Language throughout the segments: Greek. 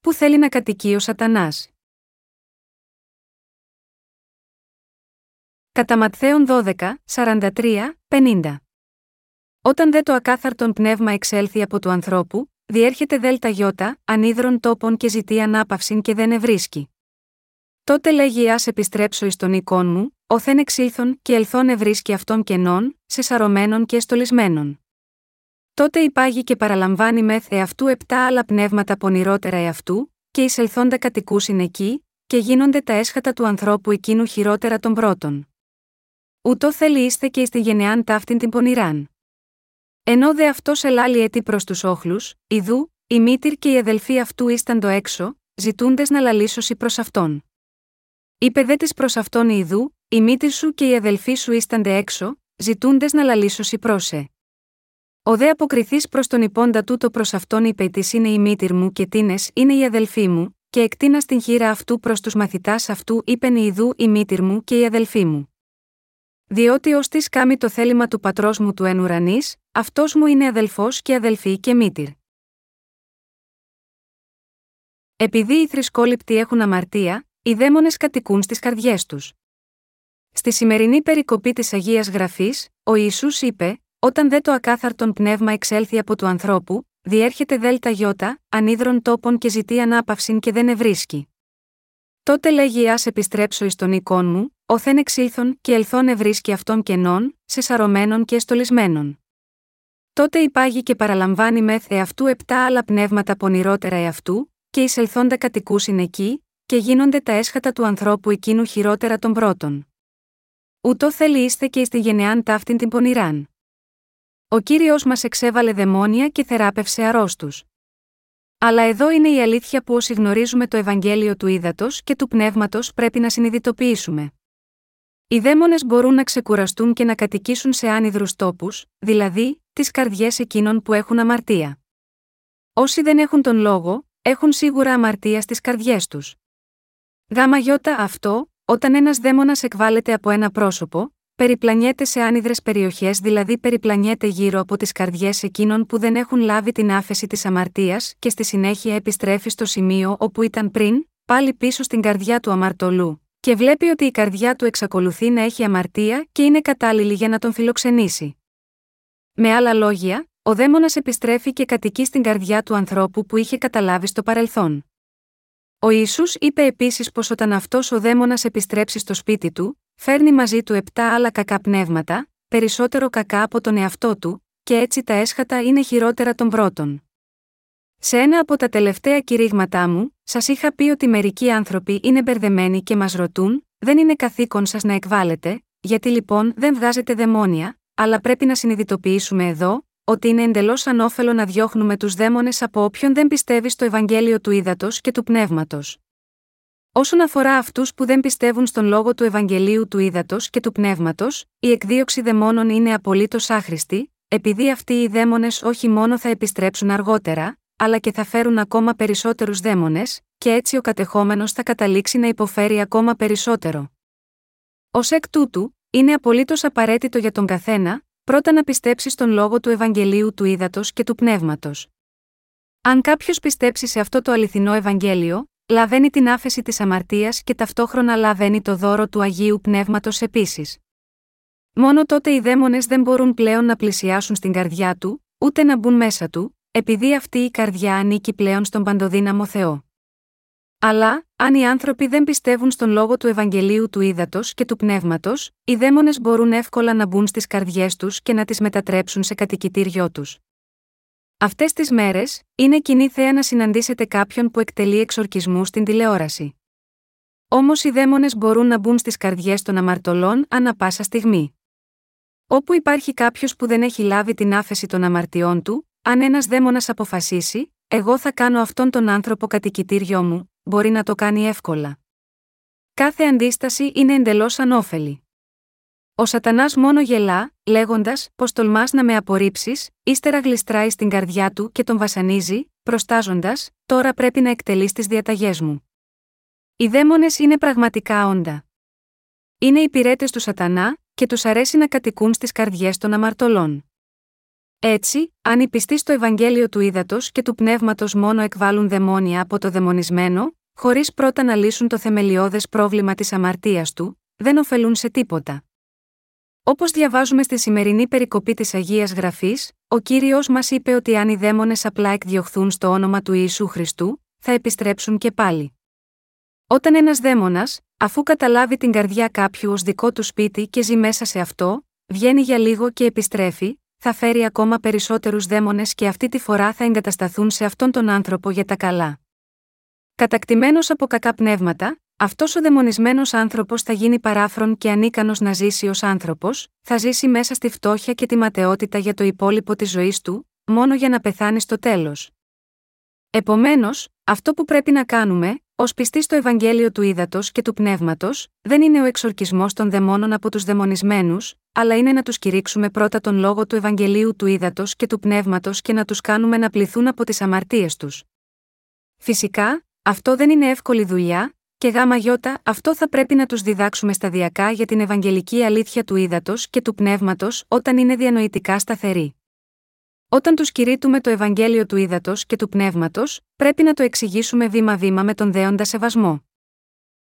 που θέλει να κατοικεί ο Σατανάς; Κατά Ματθαίον 12, 43, 50. Όταν δε το ακάθαρτον πνεύμα εξέλθει από του ανθρώπου, διέρχεται δέλτα γιώτα, ανίδρων τόπων και ζητεί ανάπαυση και δεν ευρίσκει. Τότε λέγει Α επιστρέψω εις τον οικών μου, οθεν εξήλθον και ελθόν ευρίσκει αυτών κενών, σε σαρωμένων και στολισμένων. Τότε υπάγει και παραλαμβάνει μεθ εαυτού επτά άλλα πνεύματα πονηρότερα εαυτού, και εισελθόντα κατοικούσιν εκεί, και γίνονται τα έσχατα του ανθρώπου εκείνου χειρότερα των πρώτων. Ούτω θέλει είστε και ει τη γενεάν ταύτην την πονηράν. Ενώ δε αυτός ελάλει έτη προς τους όχλους, ιδού, η μήτυρ και οι αδελφοί αυτού ήσταν το έξω, ζητούντες να λαλήσωσι προς αυτόν. Είπε δε της προς αυτόν η ιδού, η μήτυρ σου και οι αδελφοί σου ίστανται έξω, ζητούντες να λαλήσωσι πρόσε. Ο δε αποκριθή προς τον υπόντα τούτο προς αυτόν είπε της είναι η μήτυρ μου και τίνες είναι η αδελφή μου, και εκτίνα στην χείρα αυτού προς τους μαθητάς αυτού είπεν η ιδού η μήτυρ μου και η αδελφή μου. Διότι ως της κάμει το θέλημα του πατρός μου του εν ουρανής, αυτός μου είναι αδελφός και αδελφή και μήτυρ. Επειδή οι θρησκόληπτοι έχουν αμαρτία, οι δαίμονες κατοικούν στις καρδιές τους. Στη σημερινή περικοπή της Αγίας Γραφής, ο Ιησούς είπε: Όταν δε το ακάθαρτον πνεύμα εξέλθει από του ανθρώπου, διέρχεται δέλτα γιώτα, ανίδρων τόπων και ζητεί ανάπαυση και δεν ευρίσκει. Τότε λέγει Α επιστρέψω εις τον οικών μου, οθεν εξήλθον και ελθόν ευρίσκει αυτών κενών, σε σαρωμένων και εστολισμένων. Τότε υπάγει και παραλαμβάνει μεθ εαυτού επτά άλλα πνεύματα πονηρότερα εαυτού, και εισελθόντα κατοικούσιν εκεί, και γίνονται τα έσχατα του ανθρώπου εκείνου χειρότερα των πρώτων. Ούτω θέλει είστε και εις τη γενεάν ταύτην την πονηράν. Ο κύριος μας εξέβαλε δαιμόνια και θεράπευσε αρρώστους. Αλλά εδώ είναι η αλήθεια που όσοι γνωρίζουμε το Ευαγγέλιο του ύδατο και του πνεύματος πρέπει να συνειδητοποιήσουμε. Οι δαίμονες μπορούν να ξεκουραστούν και να κατοικήσουν σε άνυδρους τόπους, δηλαδή, τις καρδιές εκείνων που έχουν αμαρτία. Όσοι δεν έχουν τον λόγο, έχουν σίγουρα αμαρτία στις καρδιές τους. Γάμα γιώτα αυτό, όταν ένας δαίμονας εκβάλλεται από ένα πρόσωπο, περιπλανιέται σε άνυδρες περιοχές, δηλαδή περιπλανιέται γύρω από τις καρδιές εκείνων που δεν έχουν λάβει την άφεση της αμαρτίας και στη συνέχεια επιστρέφει στο σημείο όπου ήταν πριν, πάλι πίσω στην καρδιά του αμαρτωλού, και βλέπει ότι η καρδιά του εξακολουθεί να έχει αμαρτία και είναι κατάλληλη για να τον φιλοξενήσει. Με άλλα λόγια, ο δαίμονας επιστρέφει και κατοικεί στην καρδιά του ανθρώπου που είχε καταλάβει στο παρελθόν. Ο Ισού είπε επίσης πως όταν αυτός ο δαίμονας επιστρέψει στο σπίτι του, φέρνει μαζί του επτά άλλα κακά πνεύματα, περισσότερο κακά από τον εαυτό του, και έτσι τα έσχατα είναι χειρότερα των πρώτων. Σε ένα από τα τελευταία κηρύγματά μου, σας είχα πει ότι μερικοί άνθρωποι είναι μπερδεμένοι και μας ρωτούν, δεν είναι καθήκον σας να εκβάλλετε, γιατί λοιπόν δεν βγάζετε δαιμόνια, αλλά πρέπει να συνειδητοποιήσουμε εδώ, ότι είναι εντελώς ανώφελο να διώχνουμε τους δαίμονες από όποιον δεν πιστεύει στο Ευαγγέλιο του ύδατο και του πνεύματος. Όσον αφορά αυτούς που δεν πιστεύουν στον λόγο του Ευαγγελίου του ύδατο και του πνεύματος, η εκδίωξη δαιμόνων είναι απολύτως άχρηστη, επειδή αυτοί οι δαίμονες όχι μόνο θα επιστρέψουν αργότερα, αλλά και θα φέρουν ακόμα περισσότερους δαίμονες, και έτσι ο κατεχόμενος θα καταλήξει να υποφέρει ακόμα περισσότερο. Ω εκ τούτου, είναι απολύτως απαραίτητο για τον καθένα, πρώτα να πιστέψεις στον λόγο του Ευαγγελίου του ύδατο και του πνεύματος. Αν κάποιος πιστέψει σε αυτό το αληθινό Ευαγγέλιο, λαβαίνει την άφεση της αμαρτίας και ταυτόχρονα λαβαίνει το δώρο του Αγίου Πνεύματος επίσης. Μόνο τότε οι δαίμονες δεν μπορούν πλέον να πλησιάσουν στην καρδιά του, ούτε να μπουν μέσα του, επειδή αυτή η καρδιά ανήκει πλέον στον παντοδύναμο Θεό. Αλλά, αν οι άνθρωποι δεν πιστεύουν στον λόγο του Ευαγγελίου του ύδατο και του πνεύματος, οι δαίμονες μπορούν εύκολα να μπουν στις καρδιές τους και να τις μετατρέψουν σε κατοικητήριό τους. Αυτές τις μέρες, είναι κοινή θέα να συναντήσετε κάποιον που εκτελεί εξορκισμούς στην τηλεόραση. Όμως οι δαίμονες μπορούν να μπουν στις καρδιές των αμαρτωλών ανα πάσα στιγμή. Όπου υπάρχει κάποιος που δεν έχει λάβει την άφεση των αμαρτιών του, αν ένας δαίμονας αποφασίσει, εγώ θα κάνω αυτόν τον άνθρωπο κατοικητήριό μου, μπορεί να το κάνει εύκολα. Κάθε αντίσταση είναι εντελώς ανώφελη. Ο Σατανάς μόνο γελά, λέγοντας πω τολμάς να με απορρίψεις, ύστερα γλιστράει στην καρδιά του και τον βασανίζει, προστάζοντας, τώρα πρέπει να εκτελείς τις διαταγές μου. Οι δαίμονες είναι πραγματικά όντα. Είναι υπηρέτε του Σατανά, και τους αρέσει να κατοικούν στις καρδιές των αμαρτωλών. Έτσι, αν οι πιστοί στο Ευαγγέλιο του Ήδατος και του Πνεύματος μόνο εκβάλλουν δαιμόνια από το δαιμονισμένο, χωρίς πρώτα να λύσουν το θεμελιώδες πρόβλημα της αμαρτίας του, δεν ωφελούν σε τίποτα. Όπως διαβάζουμε στη σημερινή περικοπή της Αγίας Γραφής, ο κύριος μας είπε ότι αν οι δαίμονες απλά εκδιωχθούν στο όνομα του Ιησού Χριστού, θα επιστρέψουν και πάλι. Όταν ένας δαίμονας, αφού καταλάβει την καρδιά κάποιου ως δικό του σπίτι και ζει μέσα σε αυτό, βγαίνει για λίγο και επιστρέφει, θα φέρει ακόμα περισσότερους δαίμονες και αυτή τη φορά θα εγκατασταθούν σε αυτόν τον άνθρωπο για τα καλά. Κατακτημένος από κακά πνεύματα, αυτός ο δαιμονισμένος άνθρωπος θα γίνει παράφρον και ανίκανος να ζήσει ως άνθρωπος, θα ζήσει μέσα στη φτώχεια και τη ματαιότητα για το υπόλοιπο της ζωής του, μόνο για να πεθάνει στο τέλος. Επομένως, αυτό που πρέπει να κάνουμε, ως πιστοί στο Ευαγγέλιο του Ήδατος και του Πνεύματος, δεν είναι ο εξορκισμός των δαιμόνων από τους δαιμονισμένους, αλλά είναι να τους κηρύξουμε πρώτα τον λόγο του Ευαγγελίου του Ήδατος και του Πνεύματος και να τους κάνουμε να πληθούν από τις αμαρτίες τους. Φυσικά, αυτό δεν είναι εύκολη δουλειά, και γάμα γιώτα, αυτό θα πρέπει να τους διδάξουμε σταδιακά για την Ευαγγελική αλήθεια του Ήδατο και του Πνεύματος όταν είναι διανοητικά σταθεροί. Όταν τους κηρύττουμε το Ευαγγέλιο του Ήδατο και του Πνεύματος, πρέπει να το εξηγήσουμε βήμα-βήμα με τον δέοντα σεβασμό.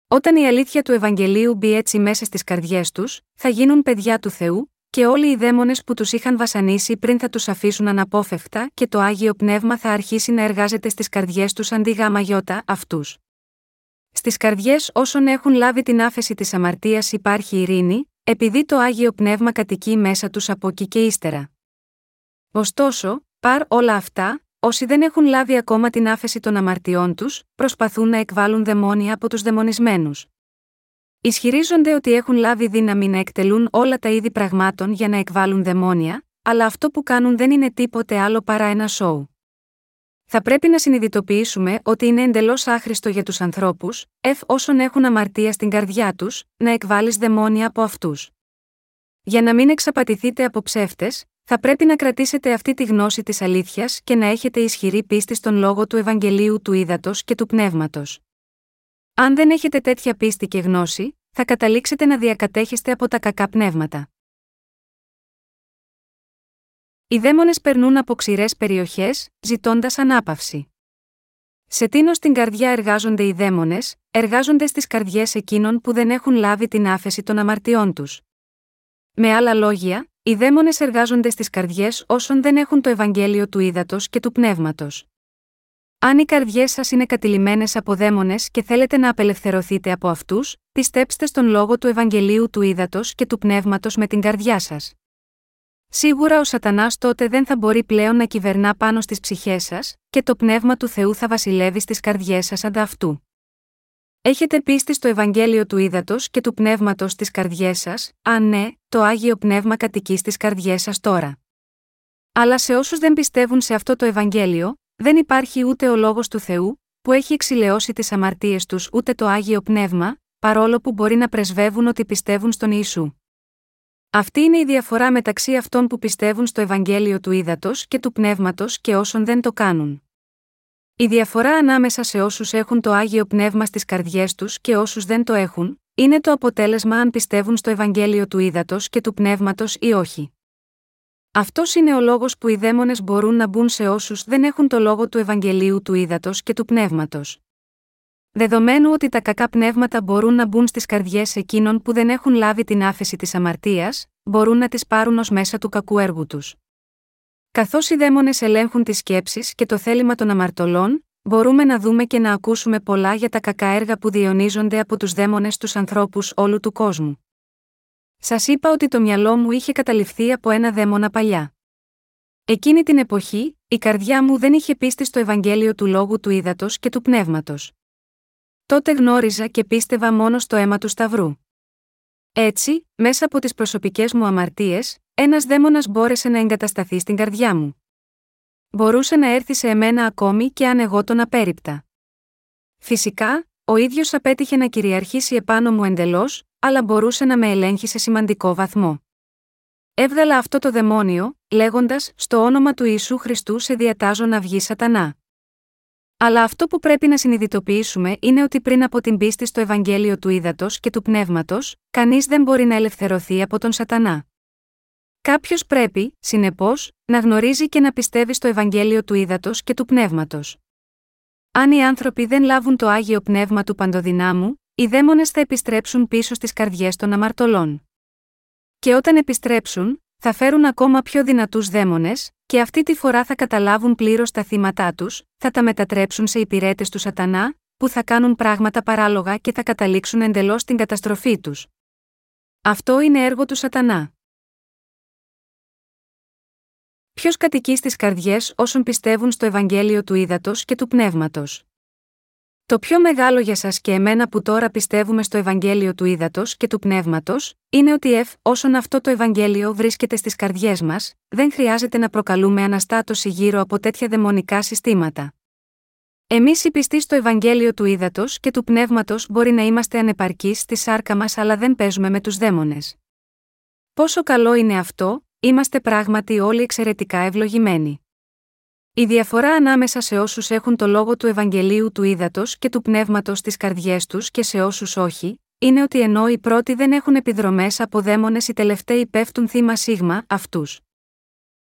Όταν η αλήθεια του Ευαγγελίου μπει έτσι μέσα στις καρδιές τους, θα γίνουν παιδιά του Θεού, και όλοι οι δαίμονες που τους είχαν βασανίσει πριν θα τους αφήσουν αναπόφευκτα και το άγιο πνεύμα θα αρχίσει να εργάζεται στις καρδιές τους αντί γάμα γιώτα αυτούς. Στις καρδιές όσων έχουν λάβει την άφεση της αμαρτίας υπάρχει ειρήνη, επειδή το άγιο πνεύμα κατοικεί μέσα τους από εκεί και ύστερα. Ωστόσο, παρ όλα αυτά, όσοι δεν έχουν λάβει ακόμα την άφεση των αμαρτιών τους, προσπαθούν να εκβάλουν δαιμόνια από τους δαιμονισμένους. Ισχυρίζονται ότι έχουν λάβει δύναμη να εκτελούν όλα τα είδη πραγμάτων για να εκβάλουν δαιμόνια, αλλά αυτό που κάνουν δεν είναι τίποτε άλλο παρά ένα σοου. Θα πρέπει να συνειδητοποιήσουμε ότι είναι εντελώς άχρηστο για τους ανθρώπους, εφ όσων έχουν αμαρτία στην καρδιά τους, να εκβάλεις δαιμόνια από αυτούς. Για να μην εξαπατηθείτε από ψεύτες, θα πρέπει να κρατήσετε αυτή τη γνώση της αλήθειας και να έχετε ισχυρή πίστη στον λόγο του Ευαγγελίου του Ήδατος και του Πνεύματος. Αν δεν έχετε τέτοια πίστη και γνώση, θα καταλήξετε να διακατέχεστε από τα κακά πνεύματα. Οι δαίμονες περνούν από ξηρές περιοχές, ζητώντας ανάπαυση. Σε τίνος στην καρδιά εργάζονται οι δαίμονες, εργάζονται στις καρδιές εκείνων που δεν έχουν λάβει την άφεση των αμαρτιών τους. Με άλλα λόγια, οι δαίμονες εργάζονται στις καρδιές όσων δεν έχουν το Ευαγγέλιο του ύδατο και του πνεύματος. Αν οι καρδιές σας είναι κατηλημένες από δαίμονες και θέλετε να απελευθερωθείτε από αυτούς, πιστέψτε στον λόγο του Ευαγγελίου του ύδατο και του πνεύματος με την καρδιά σας. Σίγουρα ο Σατανάς τότε δεν θα μπορεί πλέον να κυβερνά πάνω στις ψυχές σας, και το πνεύμα του Θεού θα βασιλεύει στις καρδιές σας ανταυτού. Έχετε πίστη στο Ευαγγέλιο του Ήδατος και του Πνεύματος στις καρδιές σας, αν ναι, το άγιο πνεύμα κατοικεί στις καρδιές σας τώρα. Αλλά σε όσους δεν πιστεύουν σε αυτό το Ευαγγέλιο, δεν υπάρχει ούτε ο λόγος του Θεού, που έχει εξηλαιώσει τις αμαρτίες τους ούτε το άγιο πνεύμα, παρόλο που μπορεί να πρεσβεύουν ότι πιστεύουν στον Ιησού. Αυτή είναι η διαφορά μεταξύ αυτών που πιστεύουν στο Ευαγγέλιο του Ήδατος και του Πνεύματος και όσων δεν το κάνουν. Η διαφορά ανάμεσα σε όσους έχουν το άγιο πνεύμα στις καρδιές τους και όσους δεν το έχουν, είναι το αποτέλεσμα αν πιστεύουν στο Ευαγγέλιο του Ήδατος και του Πνεύματος ή όχι. Αυτός είναι ο λόγος που οι δαίμονες μπορούν να μπουν σε όσους δεν έχουν το λόγο του Ευαγγελίου του Ήδατος και του Πνεύματος. Δεδομένου ότι τα κακά πνεύματα μπορούν να μπουν στις καρδιές εκείνων που δεν έχουν λάβει την άφεση της αμαρτίας, μπορούν να τις πάρουν ως μέσα του κακού έργου τους. Καθώς οι δαίμονες ελέγχουν τις σκέψεις και το θέλημα των αμαρτωλών, μπορούμε να δούμε και να ακούσουμε πολλά για τα κακά έργα που διονίζονται από τους δαίμονες στου ανθρώπους όλου του κόσμου. Σας είπα ότι το μυαλό μου είχε καταληφθεί από ένα δαίμονα παλιά. Εκείνη την εποχή, η καρδιά μου δεν είχε πίστη στο Ευαγγέλιο του Λόγου του Ήδατος και του Πνεύματος. Τότε γνώριζα και πίστευα μόνο στο αίμα του Σταυρού. Έτσι, μέσα από τις προσωπικές μου αμαρτίες, ένας δαίμονας μπόρεσε να εγκατασταθεί στην καρδιά μου. Μπορούσε να έρθει σε εμένα ακόμη και αν εγώ τον απέρριπτα. Φυσικά, ο ίδιος απέτυχε να κυριαρχήσει επάνω μου εντελώς, αλλά μπορούσε να με ελέγχει σε σημαντικό βαθμό. Έβγαλα αυτό το δαιμόνιο, λέγοντας: Στο όνομα του Ιησού Χριστού σε διατάζω να βγει σατανά. Αλλά αυτό που πρέπει να συνειδητοποιήσουμε είναι ότι πριν από την πίστη στο Ευαγγέλιο του Ήδατος και του Πνεύματος, κανείς δεν μπορεί να ελευθερωθεί από τον Σατανά. Κάποιος πρέπει, συνεπώς, να γνωρίζει και να πιστεύει στο Ευαγγέλιο του ύδατο και του πνεύματος. Αν οι άνθρωποι δεν λάβουν το άγιο πνεύμα του παντοδυνάμου, οι δαίμονες θα επιστρέψουν πίσω στις καρδιές των αμαρτωλών. Και όταν επιστρέψουν, θα φέρουν ακόμα πιο δυνατούς δαίμονες, και αυτή τη φορά θα καταλάβουν πλήρως τα θύματά τους, θα τα μετατρέψουν σε υπηρέτες του Σατανά, που θα κάνουν πράγματα παράλογα και θα καταλήξουν εντελώς στην καταστροφή τους. Αυτό είναι έργο του Σατανά. Ποιος κατοικεί στις καρδιές όσων πιστεύουν στο Ευαγγέλιο του Ήδατος και του Πνεύματος; Το πιο μεγάλο για σας και εμένα που τώρα πιστεύουμε στο Ευαγγέλιο του Ήδατος και του Πνεύματος, είναι ότι εφ, όσον αυτό το Ευαγγέλιο βρίσκεται στις καρδιές μας, δεν χρειάζεται να προκαλούμε αναστάτωση γύρω από τέτοια δαιμονικά συστήματα. Εμείς οι πιστοί στο Ευαγγέλιο του Ήδατος και του Πνεύματος μπορεί να είμαστε ανεπαρκείς στη σάρκα μας αλλά δεν παίζουμε με τους δαίμονες. Πόσο καλό είναι αυτό, είμαστε πράγματι όλοι εξαιρετικά ευλογημένοι. Η διαφορά ανάμεσα σε όσους έχουν το λόγο του Ευαγγελίου του Ήδατος και του Πνεύματος στι καρδιές τους και σε όσους όχι, είναι ότι ενώ οι πρώτοι δεν έχουν επιδρομές από δαίμονες, οι τελευταίοι πέφτουν θύμα σίγμα αυτούς.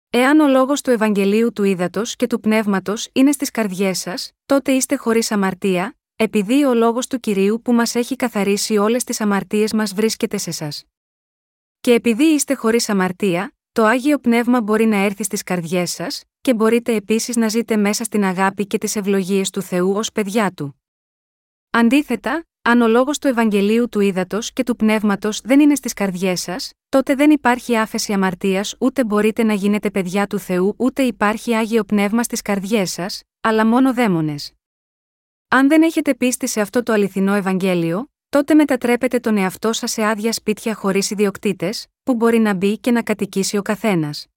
Εάν ο λόγος του Ευαγγελίου του Ήδατος και του Πνεύματος είναι στις καρδιές σας, τότε είστε χωρίς αμαρτία, επειδή ο λόγος του κυρίου που μας έχει καθαρίσει όλες τις αμαρτίες μας βρίσκεται σε εσά. Και επειδή είστε χωρίς αμαρτία, το άγιο πνεύμα μπορεί να έρθει στις καρδιές σας, και μπορείτε επίσης να ζείτε μέσα στην αγάπη και τις ευλογίες του Θεού ως παιδιά του. Αντίθετα, αν ο λόγος του Ευαγγελίου του Ήδατος και του Πνεύματος δεν είναι στις καρδιές σας, τότε δεν υπάρχει άφεση αμαρτίας ούτε μπορείτε να γίνετε παιδιά του Θεού ούτε υπάρχει άγιο πνεύμα στις καρδιές σας, αλλά μόνο δαίμονες. Αν δεν έχετε πίστη σε αυτό το αληθινό Ευαγγέλιο, τότε μετατρέπετε τον εαυτό σας σε άδεια σπίτια χωρίς ιδιοκτήτες, που μπορεί να μπει και να κατοικήσει ο καθένας.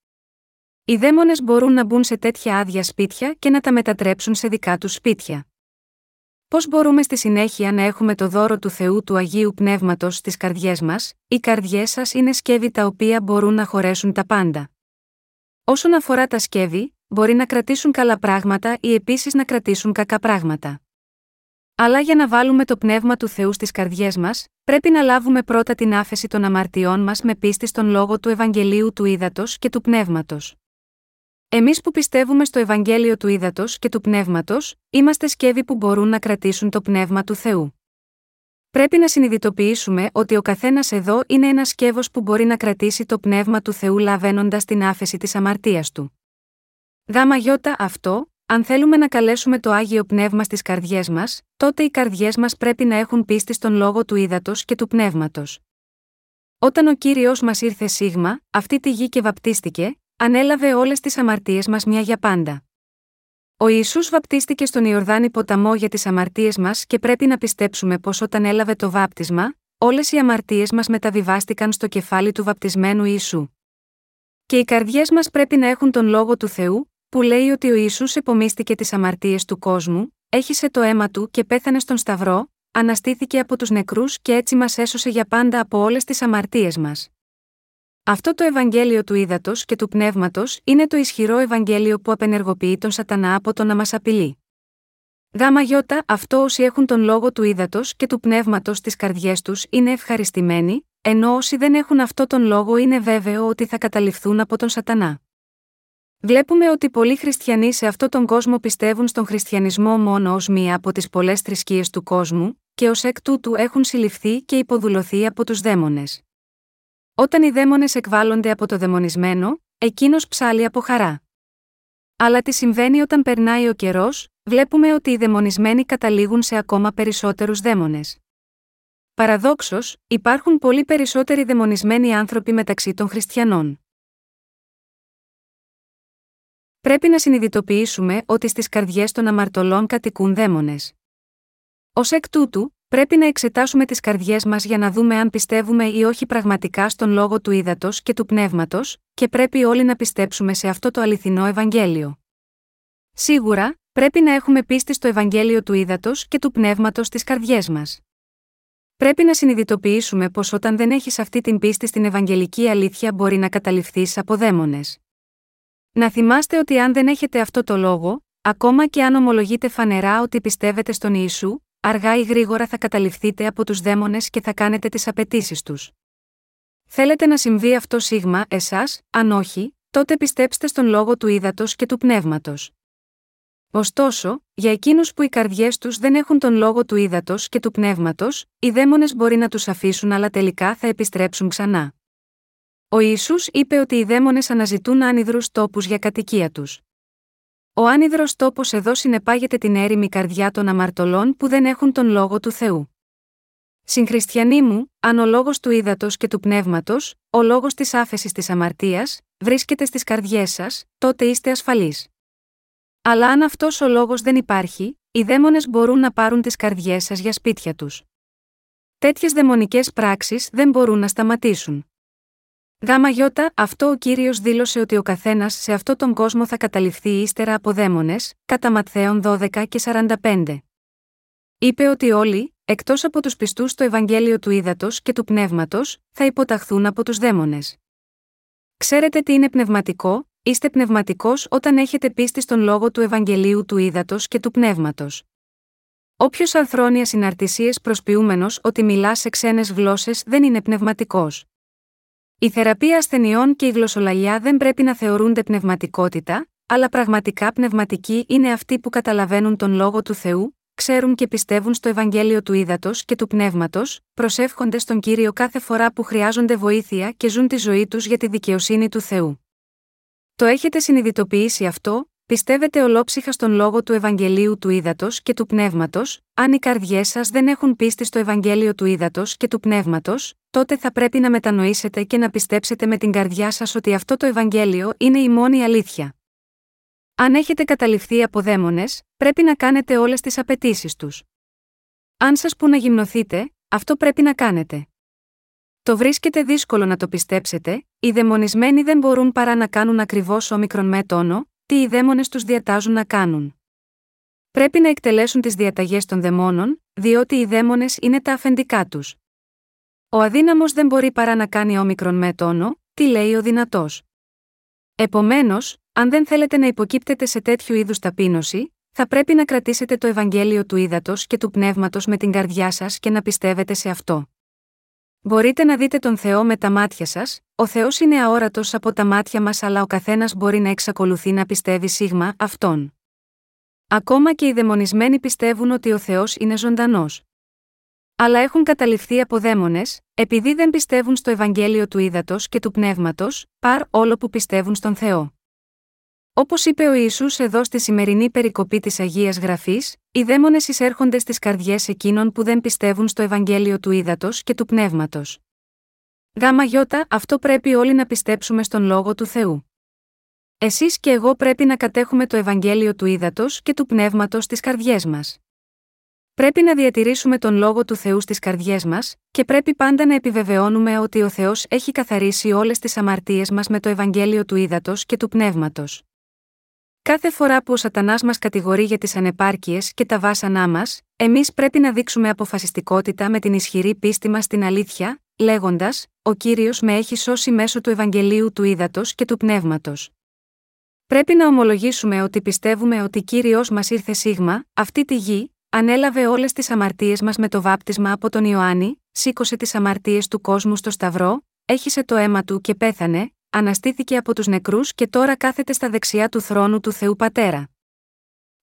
Οι δαίμονες μπορούν να μπουν σε τέτοια άδεια σπίτια και να τα μετατρέψουν σε δικά τους σπίτια. Πώς μπορούμε στη συνέχεια να έχουμε το δώρο του Θεού του Αγίου Πνεύματος στις καρδιές μας, οι καρδιές σας είναι σκεύη τα οποία μπορούν να χωρέσουν τα πάντα. Όσον αφορά τα σκεύη, μπορεί να κρατήσουν καλά πράγματα ή επίσης να κρατήσουν κακά πράγματα. Αλλά για να βάλουμε το πνεύμα του Θεού στις καρδιές μας, πρέπει να λάβουμε πρώτα την άφεση των αμαρτιών μας με πίστη στον λόγο του Ευαγγελίου του Ήδατος και του Πνεύματος. Εμείς που πιστεύουμε στο Ευαγγέλιο του Ήδατος και του Πνεύματος, είμαστε σκεύη που μπορούν να κρατήσουν το πνεύμα του Θεού. Πρέπει να συνειδητοποιήσουμε ότι ο καθένας εδώ είναι ένας σκεύος που μπορεί να κρατήσει το πνεύμα του Θεού λαβαίνοντας την άφεση της αμαρτίας του. Γάμα γιώτα αυτό, αν θέλουμε να καλέσουμε το άγιο πνεύμα στις καρδιές μας, τότε οι καρδιές μας πρέπει να έχουν πίστη στον λόγο του ύδατο και του πνεύματος. Όταν ο κύριος μας ήρθε σίγμα, αυτή τη γη και βαπτίστηκε, ανέλαβε όλες τις αμαρτίες μας μια για πάντα. Ο Ιησούς βαπτίστηκε στον Ιορδάνη ποταμό για τις αμαρτίες μας και πρέπει να πιστέψουμε πως όταν έλαβε το βάπτισμα, όλες οι αμαρτίες μας μεταβιβάστηκαν στο κεφάλι του βαπτισμένου Ιησού. Και οι καρδιές μας πρέπει να έχουν τον λόγο του Θεού, που λέει ότι ο Ιησούς επομίστηκε τις αμαρτίες του κόσμου, έχισε το αίμα του και πέθανε στον Σταυρό, αναστήθηκε από τους νεκρούς και έτσι μας έσωσε για πάντα από όλες τις αμαρτίες μας. Αυτό το Ευαγγέλιο του ύδατο και του πνεύματος είναι το ισχυρό Ευαγγέλιο που απενεργοποιεί τον Σατανά από το να μας απειλεί. Γάμα γιώτα, αυτό όσοι έχουν τον λόγο του ύδατο και του πνεύματος στις καρδιές τους είναι ευχαριστημένοι, ενώ όσοι δεν έχουν αυτό τον λόγο είναι βέβαιο ότι θα καταληφθούν από τον Σατανά. Βλέπουμε ότι πολλοί χριστιανοί σε αυτόν τον κόσμο πιστεύουν στον χριστιανισμό μόνο ως μία από τις πολλές θρησκείες του κόσμου, και ως εκ τούτου έχουν συλληφθεί και υποδουλωθεί από τους δαίμονες. Όταν οι δαίμονες εκβάλλονται από το δαιμονισμένο, εκείνος ψάλει από χαρά. Αλλά τι συμβαίνει όταν περνάει ο καιρός, βλέπουμε ότι οι δαιμονισμένοι καταλήγουν σε ακόμα περισσότερους δαίμονες. Παραδόξως, υπάρχουν πολύ περισσότεροι δαιμονισμένοι άνθρωποι μεταξύ των χριστιανών. Πρέπει να συνειδητοποιήσουμε ότι στις καρδιές των αμαρτωλών κατοικούν δαίμονες. Ω εκ τούτου, Πρέπει να εξετάσουμε τις καρδιές μας για να δούμε αν πιστεύουμε ή όχι πραγματικά στον λόγο του ύδατος και του πνεύματος, και πρέπει όλοι να πιστέψουμε σε αυτό το αληθινό Ευαγγέλιο. Σίγουρα, πρέπει να έχουμε πίστη στο Ευαγγέλιο του ύδατος και του πνεύματος στις καρδιές μας. Πρέπει να συνειδητοποιήσουμε πως όταν δεν έχεις αυτή την πίστη στην Ευαγγελική αλήθεια μπορεί να καταληφθείς από δαίμονες. Να θυμάστε ότι αν δεν έχετε αυτό το λόγο, ακόμα και αν ομολογείτε φανερά ότι πιστεύετε στον Ιησού, αργά ή γρήγορα θα καταληφθείτε από τους δαίμονες και θα κάνετε τις απαιτήσεις τους. Θέλετε να συμβεί αυτό σίγμα, εσάς, αν όχι, τότε πιστέψτε στον λόγο του ύδατος και του πνεύματος. Ωστόσο, για εκείνους που οι καρδιές τους δεν έχουν τον λόγο του ύδατος και του πνεύματος, οι δαίμονες μπορεί να τους αφήσουν αλλά τελικά θα επιστρέψουν ξανά. Ο Ισού είπε ότι οι δαίμονες αναζητούν άνυδρους τόπους για κατοικία τους. Ο άνυδρος τόπος εδώ συνεπάγεται την έρημη καρδιά των αμαρτωλών που δεν έχουν τον λόγο του Θεού. Συγχριστιανοί μου, αν ο λόγος του ύδατος και του πνεύματος, ο λόγος της άφεσης της αμαρτίας, βρίσκεται στις καρδιές σας, τότε είστε ασφαλείς. Αλλά αν αυτός ο λόγος δεν υπάρχει, οι δαίμονες μπορούν να πάρουν τις καρδιές σας για σπίτια τους. Τέτοιες δαιμονικές πράξεις δεν μπορούν να σταματήσουν. Γάμα γιώτα, αυτό ο κύριος δήλωσε ότι ο καθένας σε αυτόν τον κόσμο θα καταληφθεί ύστερα από δαίμονες, κατά Ματθαίων 12 και 45. Είπε ότι όλοι, εκτός από τους πιστούς στο Ευαγγέλιο του Ήδατος και του Πνεύματος, θα υποταχθούν από τους δαίμονες. Ξέρετε τι είναι πνευματικό, είστε πνευματικός όταν έχετε πίστη στον λόγο του Ευαγγελίου του Ήδατος και του Πνεύματος. Όποιος αρθρώνια συναρτησίε προσποιούμενος ότι μιλά σε ξένες γλώσσες δεν είναι πνευματικός. Η θεραπεία ασθενειών και η γλωσσολαλιά δεν πρέπει να θεωρούνται πνευματικότητα, αλλά πραγματικά πνευματικοί είναι αυτοί που καταλαβαίνουν τον λόγο του Θεού, ξέρουν και πιστεύουν στο Ευαγγέλιο του Ήδατος και του Πνεύματος, προσεύχονται στον κύριο κάθε φορά που χρειάζονται βοήθεια και ζουν τη ζωή τους για τη δικαιοσύνη του Θεού. Το έχετε συνειδητοποιήσει αυτό, πιστεύετε ολόψυχα στον λόγο του Ευαγγελίου του Ήδατος και του Πνεύματος, αν οι καρδιές σας δεν έχουν πίστη στο Ευαγγέλιο του Ήδατος και του Πνεύματος, τότε θα πρέπει να μετανοήσετε και να πιστέψετε με την καρδιά σας ότι αυτό το Ευαγγέλιο είναι η μόνη αλήθεια. Αν έχετε καταληφθεί από δαίμονες, πρέπει να κάνετε όλες τις απαιτήσεις τους. Αν σας που να γυμνοθείτε, αυτό πρέπει να κάνετε. Το βρίσκεται δύσκολο να το πιστέψετε, οι δαιμονισμένοι δεν μπορούν παρά να κάνουν ακριβώς όμικρον με τόνο, τι οι δαίμονες τους διατάζουν να κάνουν. Πρέπει να εκτελέσουν τις διαταγές των δαιμόνων, διότι οι δαίμονες είναι τα αφεντικά τους. Ο αδύναμος δεν μπορεί παρά να κάνει όμικρον με τόνο, τι λέει ο δυνατός. Επομένως, αν δεν θέλετε να υποκύπτετε σε τέτοιου είδους ταπείνωση, θα πρέπει να κρατήσετε το Ευαγγέλιο του ύδατο και του πνεύματος με την καρδιά σας και να πιστεύετε σε αυτό. Μπορείτε να δείτε τον Θεό με τα μάτια σας, ο Θεός είναι αόρατος από τα μάτια μας, αλλά ο καθένας μπορεί να εξακολουθεί να πιστεύει σίγμα αυτόν. Ακόμα και οι δαιμονισμένοι πιστεύουν ότι ο Θεός είναι ζωντανός. Αλλά έχουν καταληφθεί από δαίμονες, επειδή δεν πιστεύουν στο Ευαγγέλιο του ύδατο και του πνεύματος, παρ όλο που πιστεύουν στον Θεό. Όπως είπε ο Ισού εδώ στη σημερινή περικοπή της Αγίας Γραφής, οι δαίμονες εισέρχονται στις καρδιές εκείνων που δεν πιστεύουν στο Ευαγγέλιο του ύδατο και του πνεύματος. Γάμα γιώτα, αυτό πρέπει όλοι να πιστέψουμε στον λόγο του Θεού. Εσείς και εγώ πρέπει να κατέχουμε το Ευαγγέλιο του ύδατο και του πνεύματος στι καρδιές μας. Πρέπει να διατηρήσουμε τον λόγο του Θεού στις καρδιές μας, και πρέπει πάντα να επιβεβαιώνουμε ότι ο Θεός έχει καθαρίσει όλες τις αμαρτίες μας με το Ευαγγέλιο του ύδατο και του πνεύματος. Κάθε φορά που ο Σατανάς μας κατηγορεί για τις ανεπάρκειες και τα βάσανά μας, εμείς πρέπει να δείξουμε αποφασιστικότητα με την ισχυρή πίστη μας στην αλήθεια, λέγοντας: Ο κύριος με έχει σώσει μέσω του Ευαγγελίου του Ήδατος και του Πνεύματος. Πρέπει να ομολογήσουμε ότι πιστεύουμε ότι κύριος μας ήρθε σίγμα, αυτή τη γη, ανέλαβε όλες τις αμαρτίες μας με το βάπτισμα από τον Ιωάννη, σήκωσε τις αμαρτίες του κόσμου στο Σταυρό, έχισε το αίμα του και πέθανε, αναστήθηκε από τους νεκρούς και τώρα κάθεται στα δεξιά του θρόνου του Θεού Πατέρα.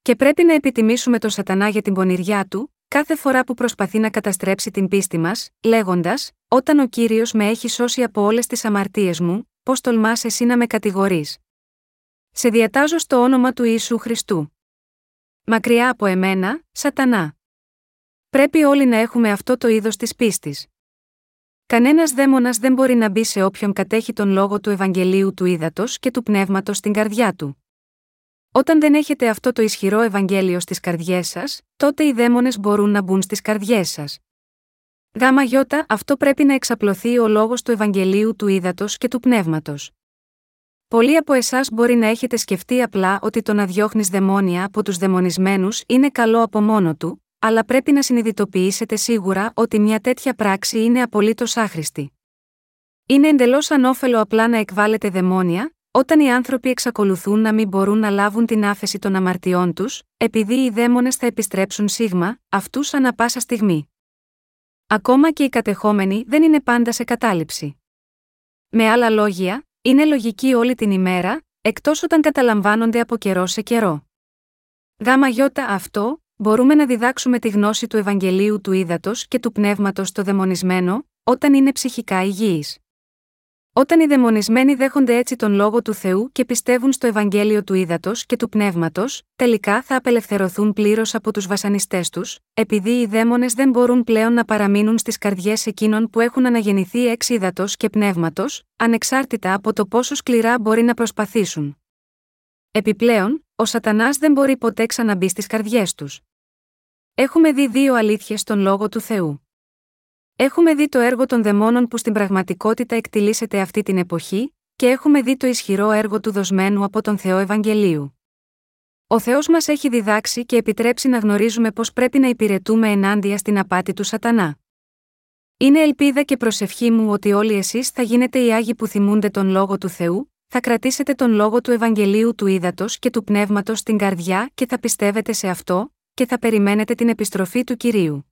Και πρέπει να επιτιμήσουμε τον Σατανά για την πονηριά του, κάθε φορά που προσπαθεί να καταστρέψει την πίστη μας, λέγοντας: Όταν ο κύριος με έχει σώσει από όλες τις αμαρτίες μου, πώς τολμάς εσύ να με κατηγορείς. Σε διατάζω στο όνομα του Ιησού Χριστού. Μακριά από εμένα, Σατανά. Πρέπει όλοι να έχουμε αυτό το είδος της πίστης. Κανένας δαίμονας δεν μπορεί να μπει σε όποιον κατέχει τον λόγο του Ευαγγελίου του Ήδατος και του Πνεύματος στην καρδιά του. Όταν δεν έχετε αυτό το ισχυρό Ευαγγέλιο στις καρδιές σας, τότε οι δαίμονες μπορούν να μπουν στις καρδιές σας. Γάμα γιώτα, αυτό πρέπει να εξαπλωθεί ο λόγος του Ευαγγελίου του Ήδατος και του Πνεύματος. Πολλοί από εσάς μπορεί να έχετε σκεφτεί απλά ότι το να διώχνεις δαιμόνια από τους δαιμονισμένους είναι καλό από μόνο του, αλλά πρέπει να συνειδητοποιήσετε σίγουρα ότι μια τέτοια πράξη είναι απολύτως άχρηστη. Είναι εντελώς ανώφελο απλά να εκβάλλετε δαιμόνια, όταν οι άνθρωποι εξακολουθούν να μην μπορούν να λάβουν την άφεση των αμαρτιών τους, επειδή οι δαίμονες θα επιστρέψουν σίγμα, αυτούς ανα πάσα στιγμή. Ακόμα και οι κατεχόμενοι δεν είναι πάντα σε κατάληψη. Με άλλα λόγια, είναι λογική όλη την ημέρα, εκτός όταν καταλαμβάνονται από καιρό σε καιρό. Γάμα γιώτα αυτό, μπορούμε να διδάξουμε τη γνώση του Ευαγγελίου του Ήδατος και του Πνεύματος στο δαιμονισμένο, όταν είναι ψυχικά υγιείς. Όταν οι δαιμονισμένοι δέχονται έτσι τον λόγο του Θεού και πιστεύουν στο Ευαγγέλιο του Ήδατος και του Πνεύματος, τελικά θα απελευθερωθούν πλήρως από τους βασανιστές τους, επειδή οι δαίμονες δεν μπορούν πλέον να παραμείνουν στις καρδιές εκείνων που έχουν αναγεννηθεί εξ ύδατο και πνεύματος, ανεξάρτητα από το πόσο σκληρά μπορεί να προσπαθήσουν. Επιπλέον, ο Σατανάς δεν μπορεί ποτέ ξαναμπεί στις καρδιές τους. Έχουμε δει δύο αλήθειες στον λόγο του Θεού. Έχουμε δει το έργο των δαιμόνων που στην πραγματικότητα εκτιλήσεται αυτή την εποχή, και έχουμε δει το ισχυρό έργο του δοσμένου από τον Θεό Ευαγγελίου. Ο Θεός μας έχει διδάξει και επιτρέψει να γνωρίζουμε πώς πρέπει να υπηρετούμε ενάντια στην απάτη του Σατανά. Είναι ελπίδα και προσευχή μου ότι όλοι εσείς θα γίνετε οι άγιοι που θυμούνται τον λόγο του Θεού, θα κρατήσετε τον λόγο του Ευαγγελίου του Ήδατος και του Πνεύματος στην καρδιά και θα πιστεύετε σε αυτό, και θα περιμένετε την επιστροφή του κυρίου.